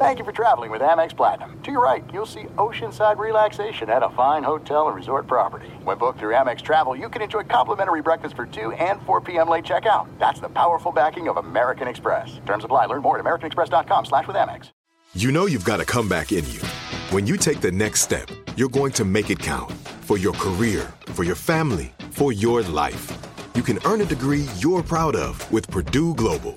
Thank you for traveling with Amex Platinum. To your right, you'll see oceanside relaxation at a fine hotel and resort property. When booked through Amex Travel, you can enjoy complimentary breakfast for 2 and 4 p.m. late checkout. That's the powerful backing of American Express. Terms apply. Learn more at americanexpress.com slash with Amex. You know you've got a comeback in you. When you take the next step, you're going to make it count for your career, for your family, for your life. You can earn a degree you're proud of with Purdue Global.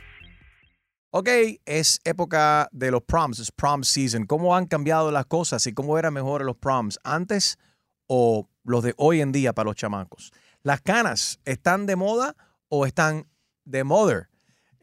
Ok, es época de los proms, es prom season. ¿Cómo han cambiado las cosas y cómo eran mejores los proms antes o los de hoy en día para los chamacos? ¿Las canas están de moda o están de moda?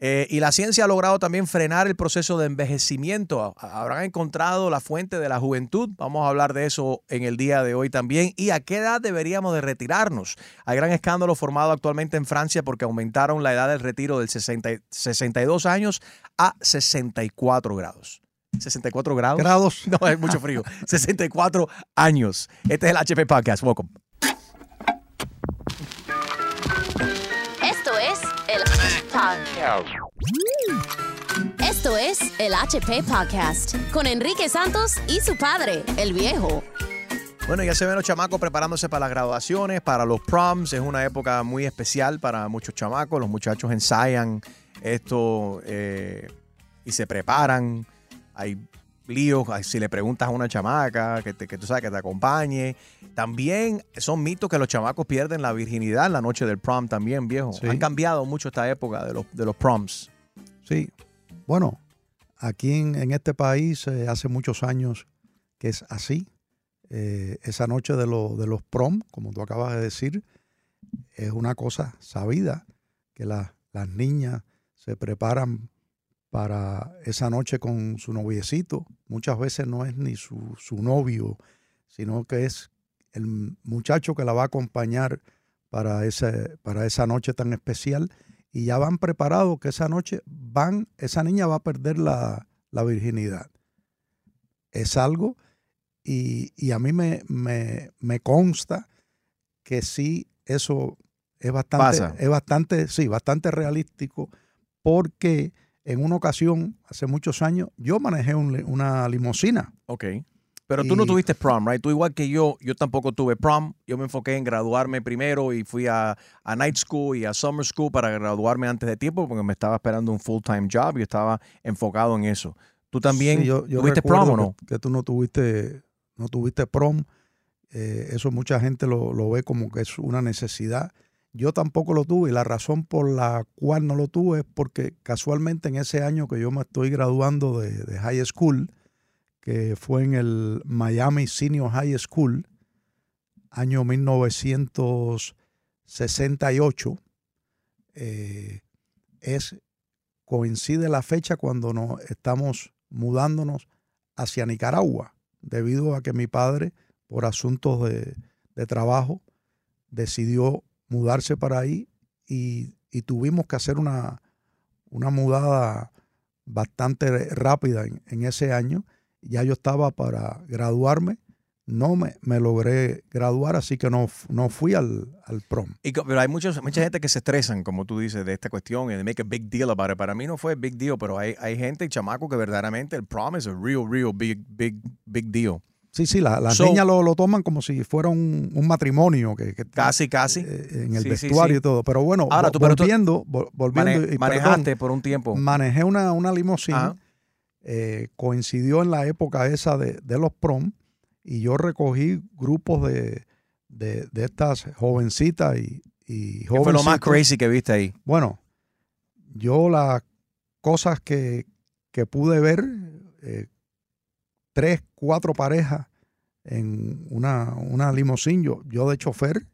Eh, y la ciencia ha logrado también frenar el proceso de envejecimiento. Habrán encontrado la fuente de la juventud. Vamos a hablar de eso en el día de hoy también. ¿Y a qué edad deberíamos de retirarnos? Hay gran escándalo formado actualmente en Francia porque aumentaron la edad del retiro del 60, 62 años a 64 grados. 64 grados. Grados. No, es mucho frío. 64 años. Este es el HP Podcast. Welcome. Esto es el HP Podcast con Enrique Santos y su padre, el viejo. Bueno, ya se ven los chamacos preparándose para las graduaciones, para los proms. Es una época muy especial para muchos chamacos. Los muchachos ensayan esto eh, y se preparan. Hay líos, si le preguntas a una chamaca que, te- que tú sabes que te acompañe. También son mitos que los chamacos pierden la virginidad en la noche del prom también, viejo. Sí. Han cambiado mucho esta época de los, de los proms. Sí. Bueno, aquí en, en este país eh, hace muchos años que es así. Eh, esa noche de, lo- de los prom, como tú acabas de decir, es una cosa sabida, que la- las niñas se preparan para esa noche con su noviecito. Muchas veces no es ni su, su novio, sino que es el muchacho que la va a acompañar para, ese, para esa noche tan especial y ya van preparados que esa noche van, esa niña va a perder la, la virginidad. Es algo, y, y a mí me, me, me consta que sí, eso es bastante, Pasa. es bastante, sí, bastante realístico, porque en una ocasión, hace muchos años, yo manejé un una limusina. Ok. Pero tú no tuviste prom, right? Tú igual que yo, yo tampoco tuve prom. Yo me enfoqué en graduarme primero y fui a, a night school y a summer school para graduarme antes de tiempo porque me estaba esperando un full-time job y estaba enfocado en eso. ¿Tú también Sí, yo- yo tuviste prom o no? Que, que tú no tuviste, no tuviste prom. Eh, eso mucha gente lo, lo ve como que es una necesidad. Yo tampoco lo tuve y la razón por la cual no lo tuve es porque casualmente en ese año que yo me estoy graduando de, de high school, que fue en el Miami Senior High School, año 1968, eh, es coincide la fecha cuando nos estamos mudándonos hacia Nicaragua, debido a que mi padre, por asuntos de, de trabajo, decidió mudarse para ahí y, y tuvimos que hacer una, una mudada bastante rápida en, en, ese año. Ya yo estaba para graduarme. No me, me logré graduar, así que no, no fui al, al prom. Y, pero hay muchos, mucha gente que se estresan, como tú dices, de esta cuestión y de make a big deal about it. Para mí no fue big deal, pero hay, hay gente chamaco que verdaderamente el prom es a real, real big, big, big deal. Sí, sí, la, las So- niñas lo, lo toman como si fuera un, un matrimonio que, que- Casi, casi. eh, en el Sí, vestuario sí. y todo. Pero bueno, Ahora, pero tú- volviendo, vo- volviendo Mane- y manejaste perdón, por un tiempo. manejé una, una limusina, eh, coincidió en la época esa de, de los prom y yo recogí grupos de, de, de estas jovencitas y, y ¿Qué fue lo más crazy que viste ahí? Bueno, yo las cosas que, que pude ver, eh, tres, cuatro parejas en una, una yo, yo de chofer,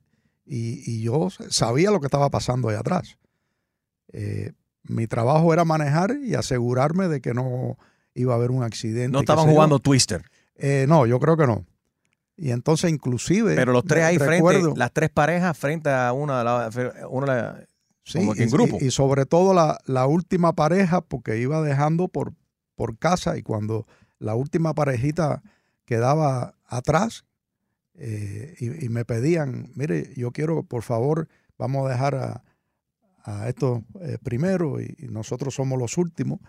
y, y yo sabía lo que estaba pasando ahí atrás. Eh, mi trabajo era manejar y asegurarme de que no iba a haber un accidente. No estaban yo. jugando Twister. Eh, no, yo creo que no. Y entonces inclusive... Pero los tres ahí recuerdo- frente, las tres parejas frente a una, de la- una la- Sí, como que en grupo. y- y sobre todo la, la última pareja, porque iba dejando por, por casa y cuando la última parejita quedaba atrás eh, y, me pedían, mire, yo quiero, por favor, vamos a dejar a, a estos eh, primero y, nosotros somos los últimos.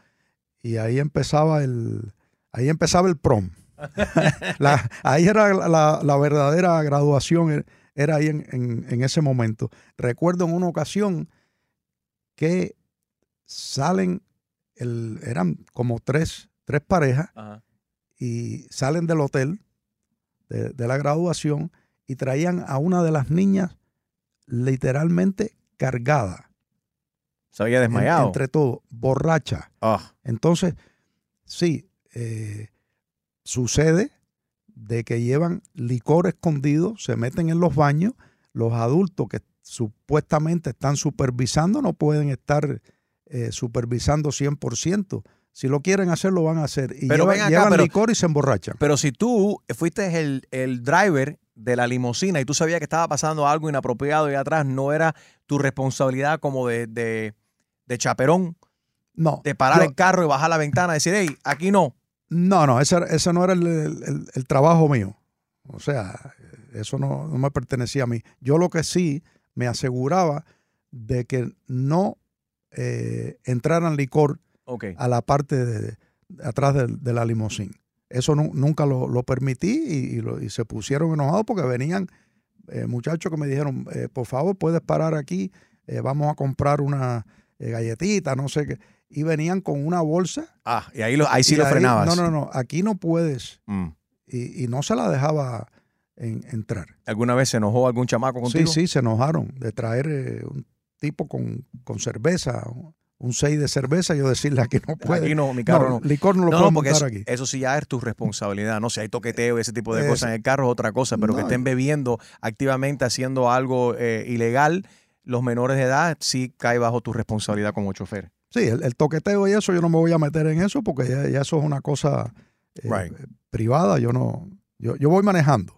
Y ahí empezaba el, ahí empezaba el prom. Ahí era la, verdadera graduación, er- era ahí en, en- ese momento. Recuerdo en una ocasión que salen, el, eran como tres, tres parejas. Y salen del hotel de, de la graduación y traían a una de las niñas literalmente cargada. Se había en- desmayado. entre todo, borracha. Ah, Entonces, sí, eh, sucede de que llevan licor escondido, se meten en los baños, los adultos que supuestamente están supervisando no pueden estar eh, supervisando 100%. Si lo quieren hacer, lo van a hacer. Y Pero llevan, ven acá, llevan pero- licor y se emborrachan. pero si tú fuiste el, el driver de la limusina y tú sabías que estaba pasando algo inapropiado ahí atrás, no era tu responsabilidad como de, de, de chaperón No, de parar yo- el carro y bajar la ventana y decir, hey, aquí no. No, no, ese, ese no era el, el- el- el trabajo mío. O sea, eso no, no me pertenecía a mí. Yo lo que sí me aseguraba de que no eh, entraran licor A la parte de, de atrás de, de la limusina. Eso nu- nunca lo, lo permití y, y lo- y se pusieron enojados porque venían eh, muchachos que me dijeron, eh, por favor, puedes parar aquí, eh, vamos a comprar una galletita, no sé qué. Y venían con una bolsa Ah, y ahí, lo, ahí sí lo ahí- frenabas. No, no, no, aquí no puedes. Mm. Y, y no se la dejaba en- entrar. ¿Alguna vez se enojó algún chamaco contigo? Sí, sí, se enojaron de traer un tipo con, con cerveza, un 6 de cerveza, y yo decirle aquí no puede. Aquí no, mi carro no. Licor no lo No, puedo no, porque eso, aquí. eso sí ya es tu responsabilidad. No sé, hay toqueteo y ese tipo de Es- cosas en el carro es otra cosa, pero que No, estén bebiendo activamente, haciendo algo eh, ilegal, los menores de edad sí cae bajo tu responsabilidad como chofer. Sí, el, el toqueteo y eso, yo no me voy a meter en eso porque ya, ya eso es una cosa eh, Right. privada. Yo no, yo, yo voy manejando.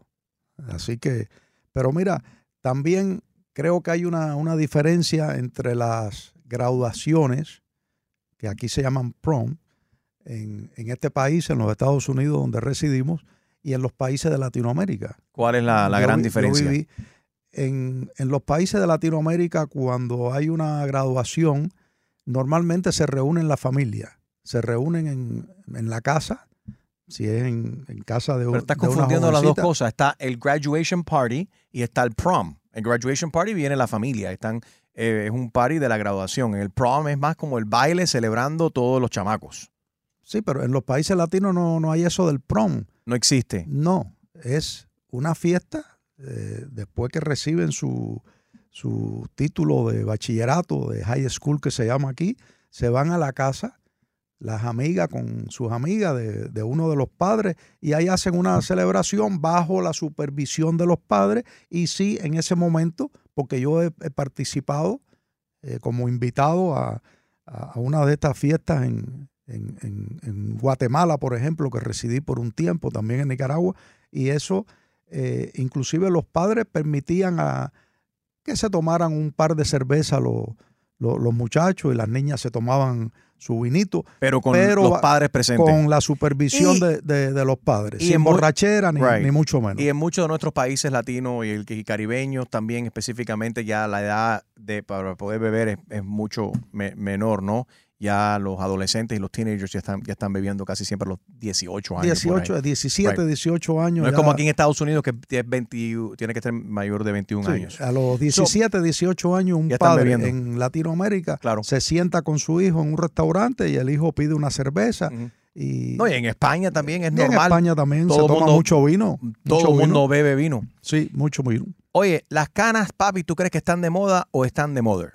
Así que, pero mira, también creo que hay una, una diferencia entre las graduaciones, que aquí se llaman prom, en, en este país, en los Estados Unidos donde residimos, y en los países de Latinoamérica. ¿Cuál es la, la Yo gran yo diferencia? viví en, en los países de Latinoamérica, cuando hay una graduación, normalmente se reúnen la familia, se reúnen en, en la casa, si es en, en casa de un Pero estás de confundiendo las dos cosas. Está el graduation party y está el prom. El graduation party viene la familia. Están, eh, es un party de la graduación. El prom es más como el baile celebrando todos los chamacos. Sí, pero en los países latinos no, no hay eso del prom. No existe. No, es una fiesta eh, después que reciben su, su título de bachillerato, de high school que se llama aquí, se van a la casa, las amigas con sus amigas de, de uno de los padres y ahí hacen una celebración bajo la supervisión de los padres. Y sí, en ese momento, porque yo he, participado eh, como invitado a, a, una de estas fiestas en, en- en- Guatemala, por ejemplo, que residí por un tiempo, también en Nicaragua, y eso, eh, inclusive los padres permitían a, que se tomaran un par de cervezas los, los, los muchachos y las niñas se tomaban su vinito. Pero con Pero los padres presentes. Con la supervisión Y- de, de- de los padres. y sin borrachera ni, Right. ni mucho menos. Y en muchos de nuestros países latinos y, el- y caribeños también específicamente ya la edad de para poder beber es, es mucho me- menor, ¿no? Ya los adolescentes y los teenagers ya están, ya están bebiendo casi siempre a los 18 años. por 18, ahí. 17, Right. 18 años. No es como aquí en Estados Unidos que es 20 tiene que ser mayor de 21 Sí, años. A los 17, 18 años, un padre bebiendo. en Latinoamérica Claro. se sienta con su hijo en un restaurante y el hijo pide una cerveza. Y, No, y en España también es y en normal. España también se Todo toma mundo- mucho vino. Todo mucho el mundo vino. bebe vino. Sí, mucho vino. Oye, las canas, papi, ¿tú crees que están de moda o están de moda?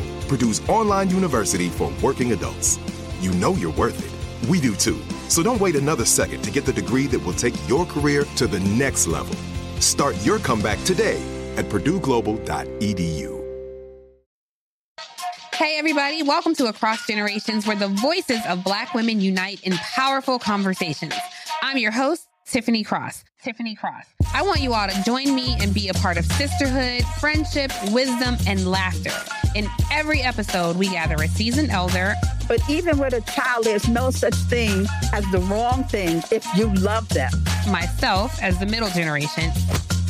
Purdue's online university for working adults. You know you're worth it. We do too. So don't wait another second to get the degree that will take your career to the next level. Start your comeback today at purdueglobal.edu. Hey, everybody, welcome to Across Generations, where the voices of Black women unite in powerful conversations. I'm your host, Tiffany Cross. Tiffany Cross. I want you all to join me and be a part of sisterhood, friendship, wisdom, and laughter. In every episode, we gather a seasoned elder. But even with a child, there's no such thing as the wrong thing if you love them. Myself, as the middle generation.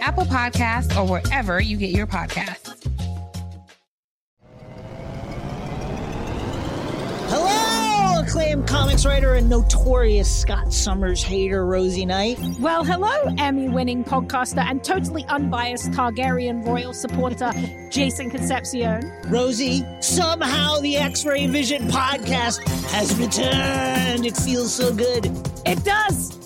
Apple Podcasts, or wherever you get your podcasts. Hello, acclaimed comics writer and notorious Scott Summers hater, Rosie Knight. Well, hello, Emmy winning podcaster and totally unbiased Targaryen royal supporter, Jason Concepcion. Rosie, somehow the X Ray Vision podcast has returned. It feels so good. It does.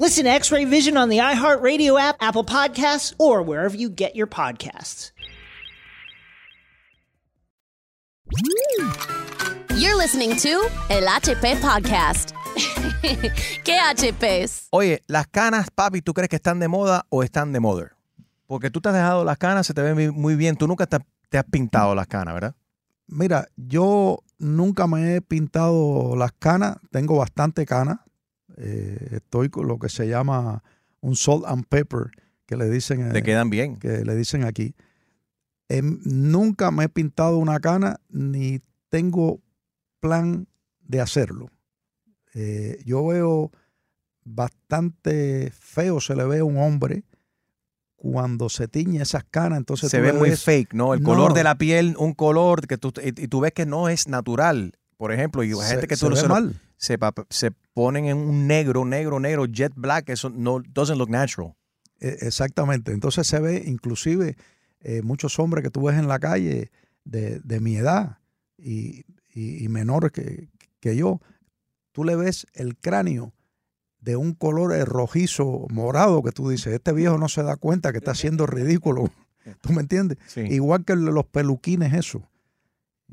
Listen to X Ray Vision on the iHeartRadio app, Apple Podcasts, or wherever you get your podcasts. You're listening to El HP Podcast. ¿Qué HPs? Oye, las canas, papi, ¿tú crees que están de moda o están de moda? Porque tú te has dejado las canas, se te ven muy- muy bien. Tú nunca te, te has pintado las canas, ¿verdad? Mira, yo nunca me he pintado las canas, tengo bastante canas. Eh, estoy con lo que se llama un salt and pepper, que le dicen. Te eh, quedan bien. Que le dicen aquí. Em, nunca me he pintado una cana ni tengo plan de hacerlo. Eh, yo veo bastante feo, se le ve a un hombre cuando se tiñe esas canas, entonces se ve le muy ves- fake, ¿no? El No. color de la piel, un color que tú, y, y tú ves que no es natural. Por ejemplo, y hay Se- gente que se tú ve lo- mal. Se, se ponen en un negro, negro, negro, jet black, eso no doesn't look natural. E- Exactamente. Entonces se ve inclusive eh, muchos hombres que tú ves en la calle de, de mi edad y, y- y menores que, que yo, tú le ves el cráneo de un color eh, rojizo, morado, que tú dices, este viejo no se da cuenta que está haciendo ridículo. ¿Tú me entiendes? Igual que los peluquines, eso.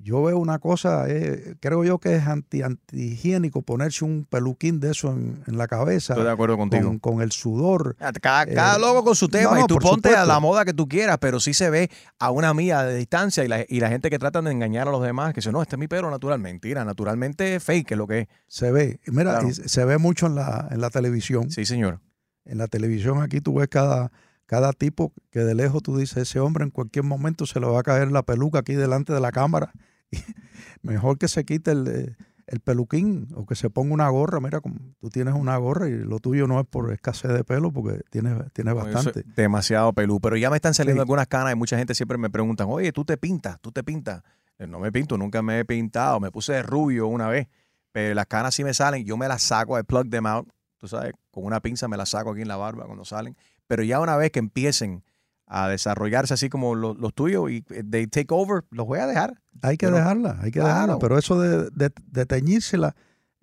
Yo veo una cosa, eh, creo yo que es anti, antihigiénico ponerse un peluquín de eso en, en la cabeza. Estoy de acuerdo contigo. Con, con el sudor. Cada, cada Eh, loco con su tema no, no, y tú ponte a la moda que tú quieras, pero sí se ve a una milla de distancia y la, y la gente que tratan de engañar a los demás, que dice, no, este es mi pelo natural. Mentira, naturalmente es fake, es lo que es. Se ve, mira, Claro. y se ve mucho en la, en la televisión. Sí, señor. En la televisión aquí tú ves cada, cada tipo que de lejos tú dices, ese hombre en cualquier momento se le va a caer la peluca aquí delante de la cámara. Mejor que se quite el, eh, el peluquín o que se ponga una gorra. Mira, como tú tienes una gorra y lo tuyo no es por escasez de pelo porque tienes, tienes bastante. Demasiado pelú. Pero ya me están saliendo Sí. algunas canas y mucha gente siempre me preguntan, oye, ¿tú te pintas? ¿Tú te pintas? Eh, No me pinto, nunca me he pintado. Me puse de rubio una vez, pero las canas sí me salen. Yo me las saco, I plug them out. Tú sabes, con una pinza me las saco aquí en la barba cuando salen. Pero ya una vez que empiecen a desarrollarse así como lo- los tuyos y eh, they take over, los voy a dejar. Hay que Pero- dejarla, hay que Claro. dejarla. Pero eso de, de, de teñírsela,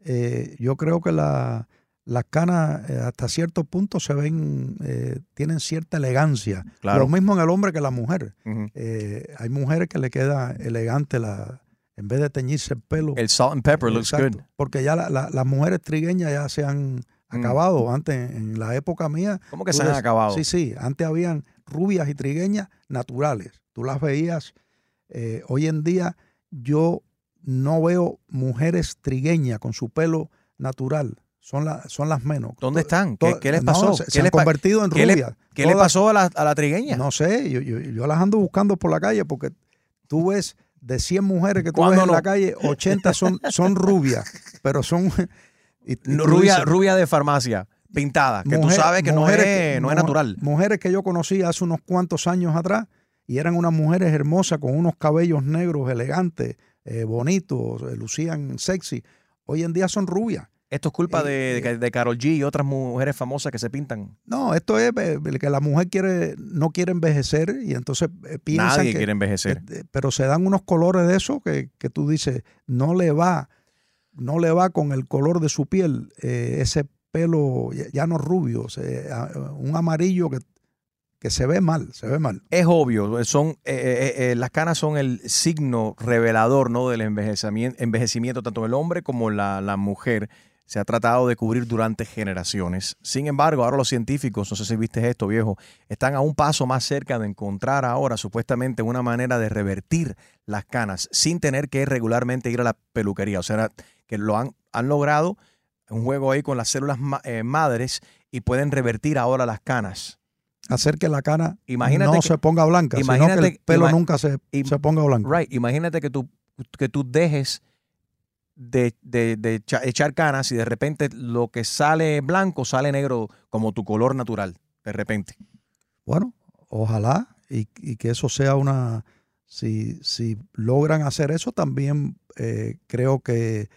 eh, yo creo que la, las canas eh, hasta cierto punto se ven, eh, tienen cierta elegancia. Claro. Lo mismo en el hombre que la mujer. Eh, hay mujeres que le queda elegante la, en vez de teñirse el pelo. El salt and pepper looks good. Porque ya la- la- las mujeres trigueñas ya se han acabado. Antes, en la época mía. ¿Cómo que se han acabado? Sí, sí. Antes habían rubias y trigueñas naturales. Tú las veías. eh, hoy en día yo no veo mujeres trigueñas con su pelo natural. Son, la- son las menos. ¿Dónde están? ¿Qué, les no, pasó? se- ¿Qué se han les pa- convertido en qué le- rubias. ¿Qué le pasó a la, a la trigueña? No sé, yo, yo- yo las ando buscando por la calle porque tú ves de 100 mujeres que tú ves ¿Cuándo en la calle, 80 son, son rubias, pero son... y- y tú rubia, dices, rubia de farmacia, pintada, que mujer- tú sabes que no es, no es natural. Mujeres que yo conocí hace unos cuantos años atrás y eran unas mujeres hermosas con unos cabellos negros elegantes, eh, bonitos, eh, lucían sexy. Hoy en día son rubias. Esto es culpa Eh, de, de, Carol G y otras mujeres famosas que se pintan. No, esto es que la mujer quiere, no quiere envejecer y entonces piensan Nadie que- quiere envejecer. pero se dan unos colores de eso que, que tú dices, no le va, no le va con el color de su piel, eh, ese pelo ya, no rubio, un amarillo que, que se ve mal, se ve mal. Es obvio, son, eh, eh, eh, las canas son el signo revelador ¿no? del envejecimiento, envejecimiento tanto en el hombre como la, la mujer. Se ha tratado de cubrir durante generaciones. Sin embargo, ahora los científicos, no sé si viste esto, viejo, están a un paso más cerca de encontrar ahora supuestamente una manera de revertir las canas sin tener que regularmente ir a la peluquería. O sea, que lo han, han logrado un juego ahí con las células ma- eh, madres y pueden revertir ahora las canas. Hacer que la cana Imagínate no que- se ponga blanca, sino que imagínate- el pelo nunca se, se ponga blanco. Right. Imagínate que tú, que tú dejes de, de- de echa- echar canas y de repente lo que sale blanco sale negro como tu color natural. De repente. Bueno, ojalá y, y que eso sea una Si, si logran hacer eso, también eh, creo que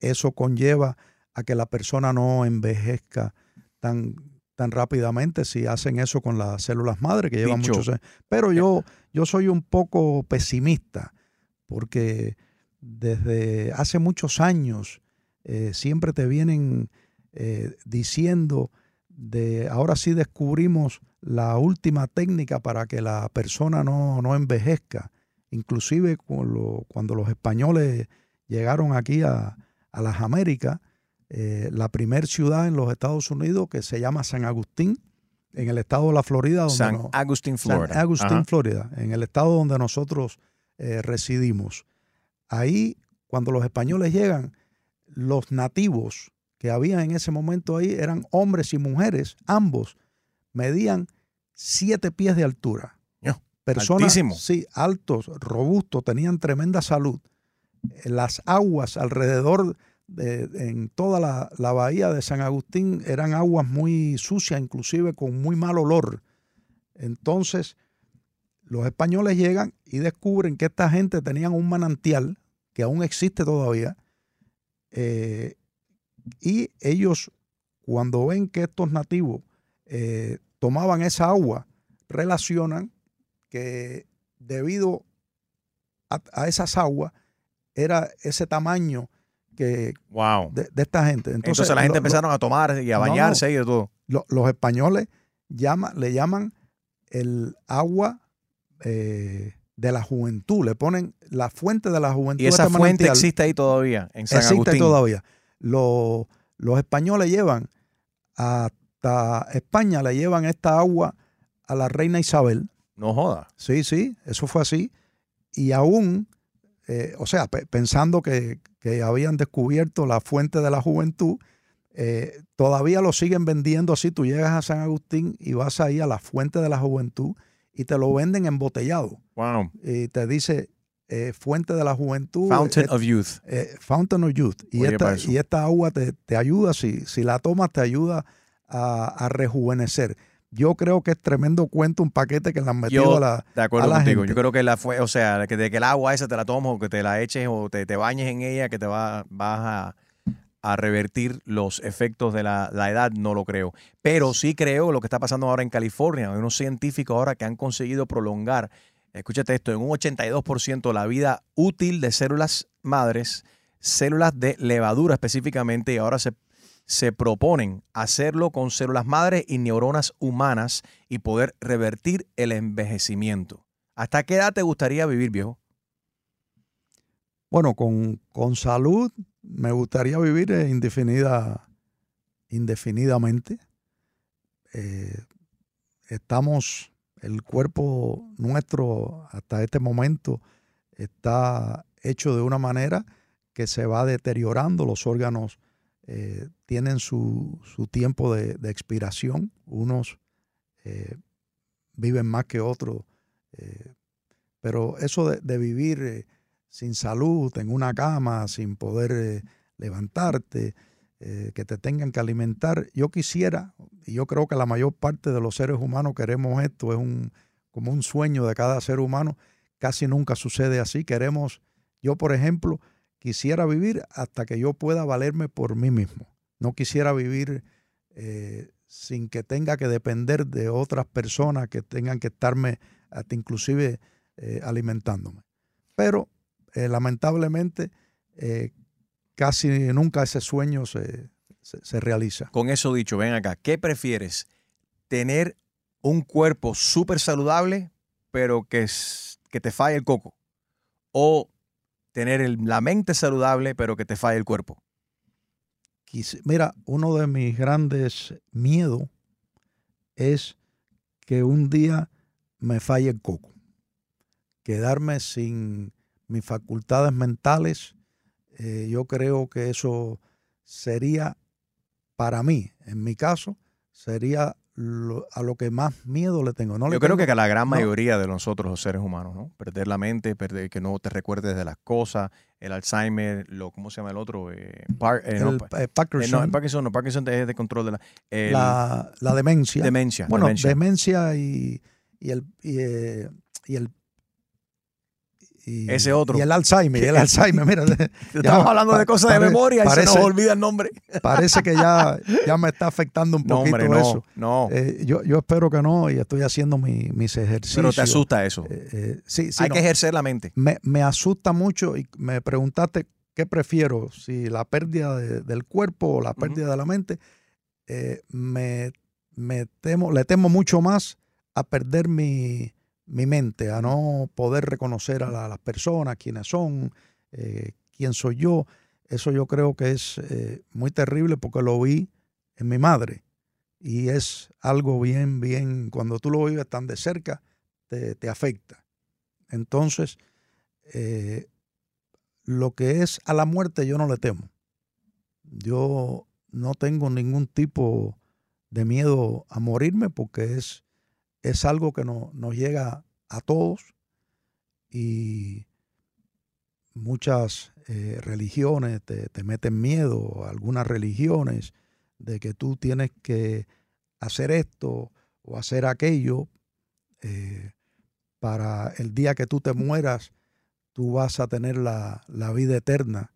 eso conlleva a que la persona no envejezca tan, tan rápidamente si hacen eso con las células madre que llevan Dicho. muchos años. Pero yo, yo soy un poco pesimista porque desde hace muchos años eh, siempre te vienen eh, diciendo de ahora sí descubrimos la última técnica para que la persona no, no envejezca. Inclusive cuando los españoles llegaron aquí a, a las Américas, eh, la primer ciudad en los Estados Unidos que se llama San Agustín, en el estado de la Florida. Donde San no- Agustín, San Florida. Agustín, Ajá. Florida, en el estado donde nosotros eh, residimos. Ahí, cuando los españoles llegan, los nativos que había en ese momento ahí eran hombres y mujeres, ambos medían siete pies de altura. Personas, altísimo. sí, altos, robustos, tenían tremenda salud. Las aguas alrededor en toda la, la bahía de San Agustín eran aguas muy sucias, inclusive con muy mal olor. Entonces, los españoles llegan y descubren que esta gente tenían un manantial que aún existe todavía. eh, y ellos, cuando ven que estos nativos eh, tomaban esa agua, relacionan que debido a esas aguas era ese tamaño que Wow. de, de esta gente. Entonces, Entonces, la gente lo- lo- empezaron a tomar y a No, no. bañarse y de todo. lo- los españoles llama, le llaman el agua eh, de la juventud, le ponen la fuente de la juventud. Y esa este fuente existe ahí todavía, en San existe Agustín. todavía. Lo- los españoles llevan hasta España, le llevan esta agua a la reina Isabel. No joda. Sí, sí, eso fue así. Y aún, eh, o sea, pe- pensando que, que habían descubierto la fuente de la juventud, eh, todavía lo siguen vendiendo así. Tú llegas a San Agustín y vas ahí a la fuente de la juventud y te lo venden embotellado. Wow. Y te dice eh, fuente de la juventud. Fountain of Youth. Fountain of Youth. Y, esta, y esta agua te, te ayuda, si, si la tomas, te ayuda a, a rejuvenecer. Yo creo que es tremendo cuento, un paquete que le han metido Yo, a la, de acuerdo a la contigo. gente. Yo creo que la fue, o sea, que de que el agua esa te la tomes o que te la eches o te, te bañes en ella, que te va, vas a, a revertir los efectos de la, la edad, no lo creo. Pero sí creo lo que está pasando ahora en California. Hay unos científicos ahora que han conseguido prolongar, escúchate esto, en un 82% la vida útil de células madres, células de levadura específicamente, y ahora se, se proponen hacerlo con células madres y neuronas humanas y poder revertir el envejecimiento. ¿Hasta qué edad te gustaría vivir, viejo? Bueno, con, con salud me gustaría vivir eh, indefinida, indefinidamente. Eh, estamos, el cuerpo nuestro hasta este momento está hecho de una manera que se va deteriorando, los órganos eh, tienen su, su tiempo de, de expiración, unos eh, viven más que otros, eh, pero eso de, de vivir sin salud, en una cama, sin poder levantarte, que te tengan que alimentar. Yo quisiera, y yo creo que la mayor parte de los seres humanos queremos esto, es un, como un sueño de cada ser humano, casi nunca sucede así. Queremos, yo por ejemplo, quisiera vivir hasta que yo pueda valerme por mí mismo. No quisiera vivir eh, sin que tenga que depender de otras personas que tengan que estarme hasta inclusive eh, alimentándome. Pero eh, lamentablemente casi nunca ese sueño se, se, realiza. Con eso dicho, ven acá, ¿qué prefieres? ¿Tener un cuerpo súper saludable, pero que, que te falle el coco? ¿O tener la mente saludable, pero que te falle el cuerpo? Mira, uno de mis grandes miedos es que un día me falle el coco. Quedarme sin mis facultades mentales, eh, yo creo que eso sería, para mí, en mi caso, sería lo- a lo que más miedo le tengo. No le Yo creo tengo- que a la gran no, mayoría de nosotros, los seres humanos, ¿no? Perder la mente, perder que no te recuerdes de las cosas, el Alzheimer, lo, ¿cómo se llama el otro? Eh, Par- eh, El, eh, eh, Parkinson. no, Parkinson, no, Parkinson es de control de la... el- la, la demencia. Demencia, Bueno, demencia. demencia y, y el, y, eh, y el y, Ese otro. Y el Alzheimer, y el Alzheimer, mira. Estamos hablando de cosas de memoria y se nos olvida el nombre. Parece que ya, ya me está afectando un No, poquito hombre, no, eso. no. Eh, yo, yo espero que no y estoy haciendo mi- mis ejercicios. Pero te asusta eso. Eh, sí, sí, Hay no. que ejercer la mente. me, me asusta mucho y me preguntaste qué prefiero, si la pérdida de- del cuerpo o la pérdida de la mente. Eh, me, me temo, le temo mucho más a perder mi, mi mente, a no poder reconocer a la- las personas, quiénes son, eh, quién soy yo. Eso yo creo que es eh, muy terrible porque lo vi en mi madre y es algo bien, bien, cuando tú lo vives tan de cerca, te, te afecta. Entonces, eh, lo que es a la muerte yo no le temo. Yo no tengo ningún tipo de miedo a morirme porque es, es algo que no- nos llega a todos y muchas eh, religiones te, te meten miedo, algunas religiones, de que tú tienes que hacer esto o hacer aquello eh, para el día que tú te mueras, tú vas a tener la, la vida eterna.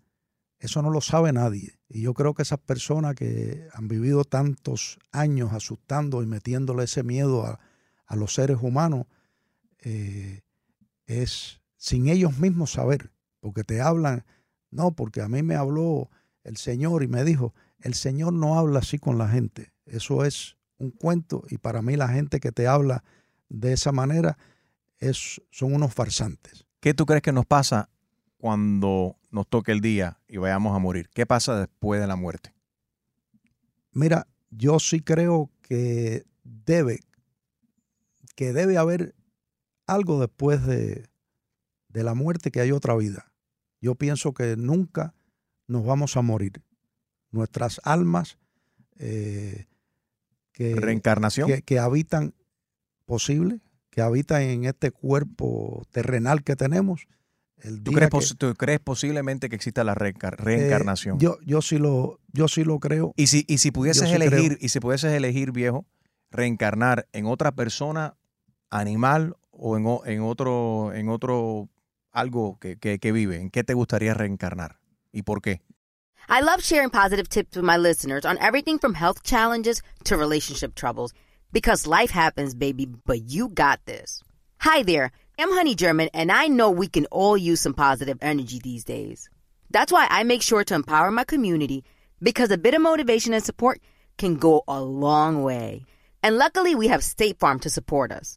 Eso no lo sabe nadie. Y yo creo que esas personas que han vivido tantos años asustando y metiéndole ese miedo a, a los seres humanos, eh, es sin ellos mismos saber, porque te hablan, no, porque a mí me habló el Señor y me dijo, el Señor no habla así con la gente, eso es un cuento y para mí la gente que te habla de esa manera es, son unos farsantes. ¿Qué tú crees que nos pasa cuando nos toque el día y vayamos a morir? ¿Qué pasa después de la muerte? Mira, yo sí creo que debe, que debe haber algo después de, de la muerte, que hay otra vida. Yo pienso que nunca nos vamos a morir. Nuestras almas eh, que, ¿Reencarnación? que, que habitan posible, que habitan en este cuerpo terrenal que tenemos. El ¿Tú crees, que- tú crees posiblemente que exista la reencar- eh, reencarnación? yo, yo sí lo, yo sí lo creo. y si, y si pudieses yo sí creo. elegir, y si pudieses elegir, viejo, reencarnar en otra persona, animal o en, en otro, en otro algo que, que- que vive, ¿en qué te gustaría reencarnar? ¿Y por qué? I love sharing positive tips with my listeners on everything from health challenges to relationship troubles because life happens, baby, but you got this. Hi there, I'm Honey German, and I know we can all use some positive energy these days. That's why I make sure to empower my community because a bit of motivation and support can go a long way. And luckily, we have State Farm to support us.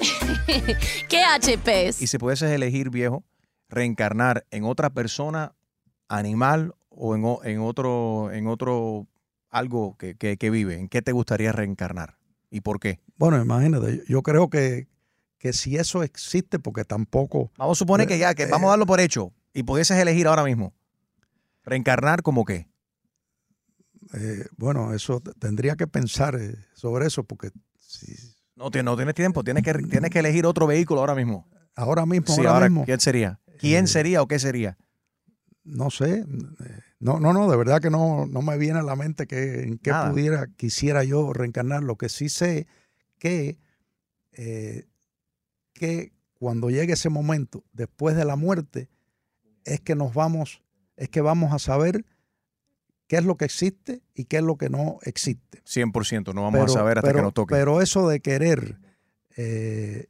¿Qué HPs? Y si pudieses elegir, viejo, reencarnar en otra persona, animal o en, otro, en otro algo que, que- que vive, ¿en qué te gustaría reencarnar? ¿Y por qué? Bueno, imagínate, yo- creo que, que si eso existe, porque tampoco... Vamos a suponer que ya, que vamos a darlo por hecho y pudieses elegir ahora mismo. ¿Reencarnar como qué? eh, bueno, eso tendría que pensar eh, sobre eso, porque No, no tienes tiempo, tienes que, tienes que elegir otro vehículo ahora mismo. ahora mismo, Sí, ahora ahora, mismo, ¿quién sería? ¿Quién sería o qué sería? no sé, eh, no, no, no, de verdad que no, no me viene a la mente que en qué Nada. pudiera, quisiera yo reencarnar. Lo que sí sé que, eh, que cuando llegue ese momento, después de la muerte, es que nos vamos, es que vamos a saber qué es lo que existe y qué es lo que no existe. 100%, no vamos a saber hasta que nos toque. Pero eso de querer eh,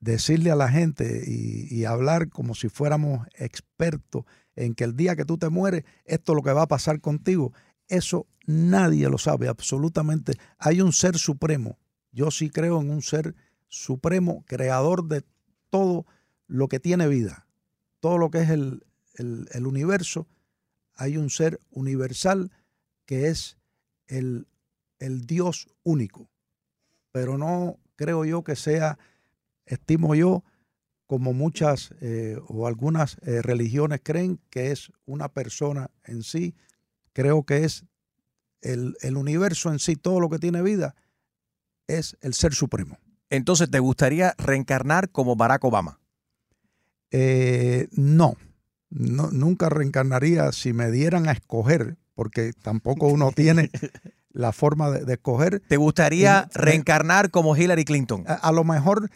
decirle a la gente y, y hablar como si fuéramos expertos en que el día que tú te mueres, esto es lo que va a pasar contigo, eso nadie lo sabe, absolutamente. Hay un ser supremo. Yo sí creo en un ser supremo, creador de todo lo que tiene vida, todo lo que es el, el- el universo. Hay un ser universal que es el, el Dios único. Pero no creo yo que sea, estimo yo, como muchas eh, o algunas eh, religiones creen que es una persona en sí. Creo que es el, el universo en sí, todo lo que tiene vida, es el ser supremo. Entonces, ¿te gustaría reencarnar como Barack Obama? Eh, no, no, nunca reencarnaría si me dieran a escoger, porque tampoco uno tiene la forma de, de escoger. ¿Te gustaría reencarnar como Hillary Clinton? A, a lo mejor,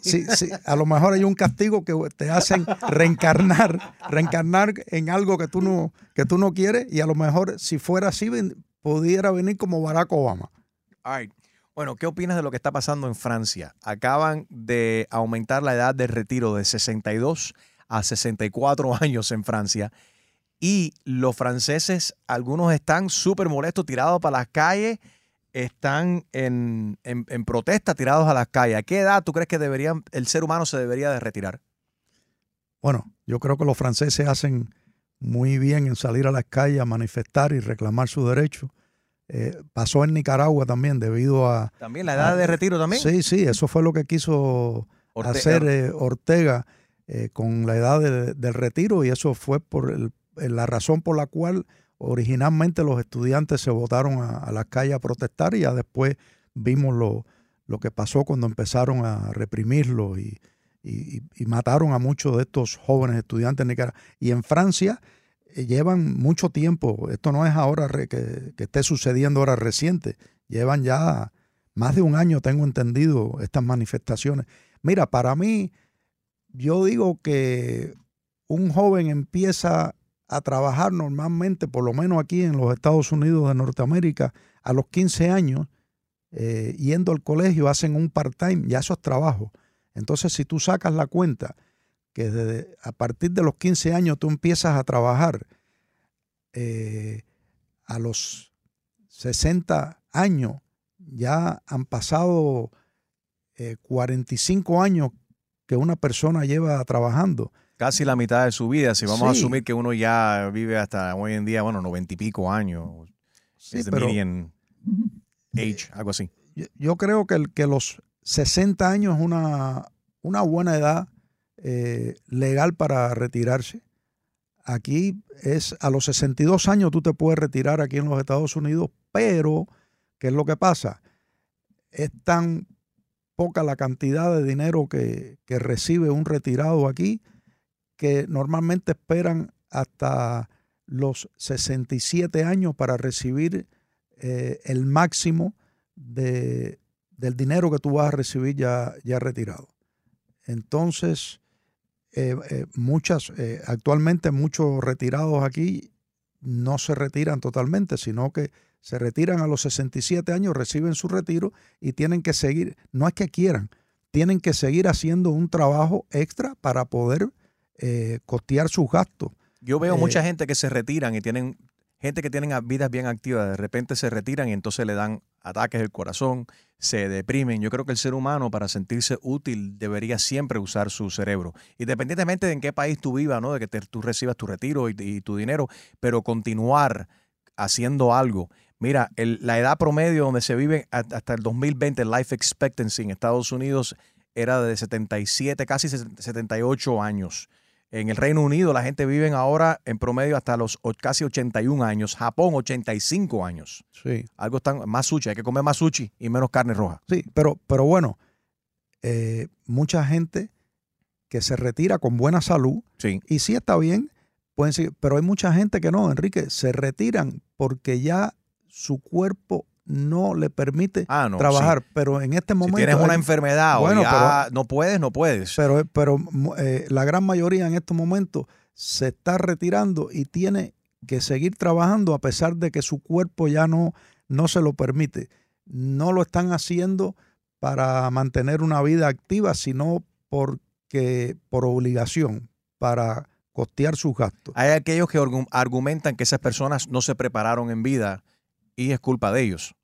sí, sí, a lo mejor hay un castigo que te hacen reencarnar, reencarnar en algo que tú no, que tú no quieres, y a lo mejor si fuera así, pudiera venir como Barack Obama. All right. Bueno, ¿qué opinas de lo que está pasando en Francia? Acaban de aumentar la edad de retiro de 62 a 64 años en Francia. Y los franceses, algunos están súper molestos, tirados para las calles, están en, en- en protesta, tirados a las calles. ¿A qué edad tú crees que deberían, el ser humano se debería de retirar? Bueno, yo creo que los franceses hacen muy bien en salir a las calles a manifestar y reclamar sus derechos. Eh, pasó en Nicaragua también debido a... También la edad de retiro también. Sí, sí, eso fue lo que quiso hacer eh, Ortega eh, con la edad de- del retiro y eso fue por el- eh, la razón por la cual originalmente los estudiantes se votaron a, las calles a protestar y ya después vimos lo- lo que pasó cuando empezaron a reprimirlo y, y- mataron a muchos de estos jóvenes estudiantes en Nicaragua. Y en Francia eh, llevan mucho tiempo, esto no es ahora que, que esté sucediendo ahora reciente, llevan ya más de un año, tengo entendido, estas manifestaciones. Mira, para mí, yo digo que un joven empieza a trabajar normalmente, por lo menos aquí en los Estados Unidos de Norteamérica, a los 15 años, eh, yendo al colegio, hacen un part-time, ya eso es trabajo. Entonces, si tú sacas la cuenta que desde- a partir de los 15 años tú empiezas a trabajar eh, a los 60 años, ya han pasado eh, 45 años que una persona lleva trabajando. Casi la mitad de su vida, si vamos a asumir que uno ya vive hasta hoy en día, bueno, noventa y pico años. Sí, es the pero- median age, algo así. Yo, yo creo que, el- que los 60 años es una, una buena edad eh, legal para retirarse. Aquí es a los 62 años tú te puedes retirar aquí en los Estados Unidos, pero ¿qué es lo que pasa? Es tan poca la cantidad de dinero que, recibe un retirado aquí que normalmente esperan hasta los 67 años para recibir eh, el máximo de, del dinero que tú vas a recibir ya, ya retirado. Entonces, eh, eh, muchas, actualmente muchos retirados aquí no se retiran totalmente, sino que se retiran a los 67 años, reciben su retiro y tienen que seguir, no es que quieran, tienen que seguir haciendo un trabajo extra para poder eh, costear sus gastos. Yo veo Eh, mucha gente que se retiran y tienen gente que tienen vidas bien activas, de repente se retiran y entonces le dan ataques del corazón, se deprimen. Yo creo que el ser humano para sentirse útil debería siempre usar su cerebro, independientemente de en qué país tú vivas, ¿no? de que te- tú recibas tu retiro y, y tu dinero, pero continuar haciendo algo. Mira, el- la edad promedio donde se vive hasta el 2020, el life expectancy en Estados Unidos era de 77, casi 78 años. En el Reino Unido la gente vive ahora en promedio hasta los casi 81 años. Japón 85 años. Sí. Algo tan más sushi, hay que comer más sushi y menos carne roja. Sí, pero, pero bueno, eh, mucha gente que se retira con buena salud, Sí. y sí está bien, pueden seguir, pero hay mucha gente que no, Enrique, se retiran porque ya su cuerpo no le permite Ah, no, trabajar, sí. pero en este Si momento... tienes una hay- enfermedad Bueno, o ya no puedes, no puedes. pero, pero eh, la gran mayoría en estos momentos se está retirando y tiene que seguir trabajando a pesar de que su cuerpo ya no, no se lo permite. No lo están haciendo para mantener una vida activa, sino porque por obligación, para costear sus gastos. Hay aquellos que argu- argumentan que esas personas no se prepararon en vida y es culpa de ellos.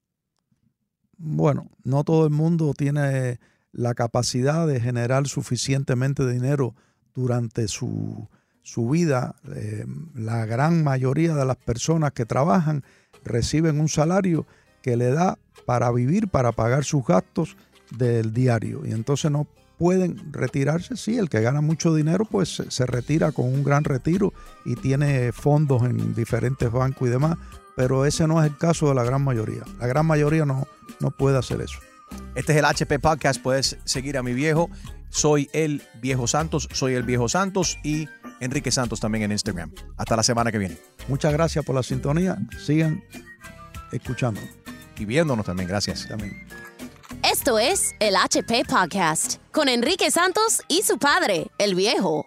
Bueno, no todo el mundo tiene la capacidad de generar suficientemente dinero durante su, su vida. Eh, la gran mayoría de las personas que trabajan reciben un salario que le da para vivir, para pagar sus gastos del diario. Y entonces no pueden retirarse. Sí, el que gana mucho dinero, pues se retira con un gran retiro y tiene fondos en diferentes bancos y demás. Pero ese no es el caso de la gran mayoría. La gran mayoría no, no puede hacer eso. Este es el HP Podcast. Puedes seguir a mi viejo. Soy el viejo Santos. Soy el viejo Santos y Enrique Santos también en Instagram. Hasta la semana que viene. Muchas gracias por la sintonía. Sigan escuchando. Y viéndonos también. Gracias. También. Esto es el HP Podcast con Enrique Santos y su padre, el viejo.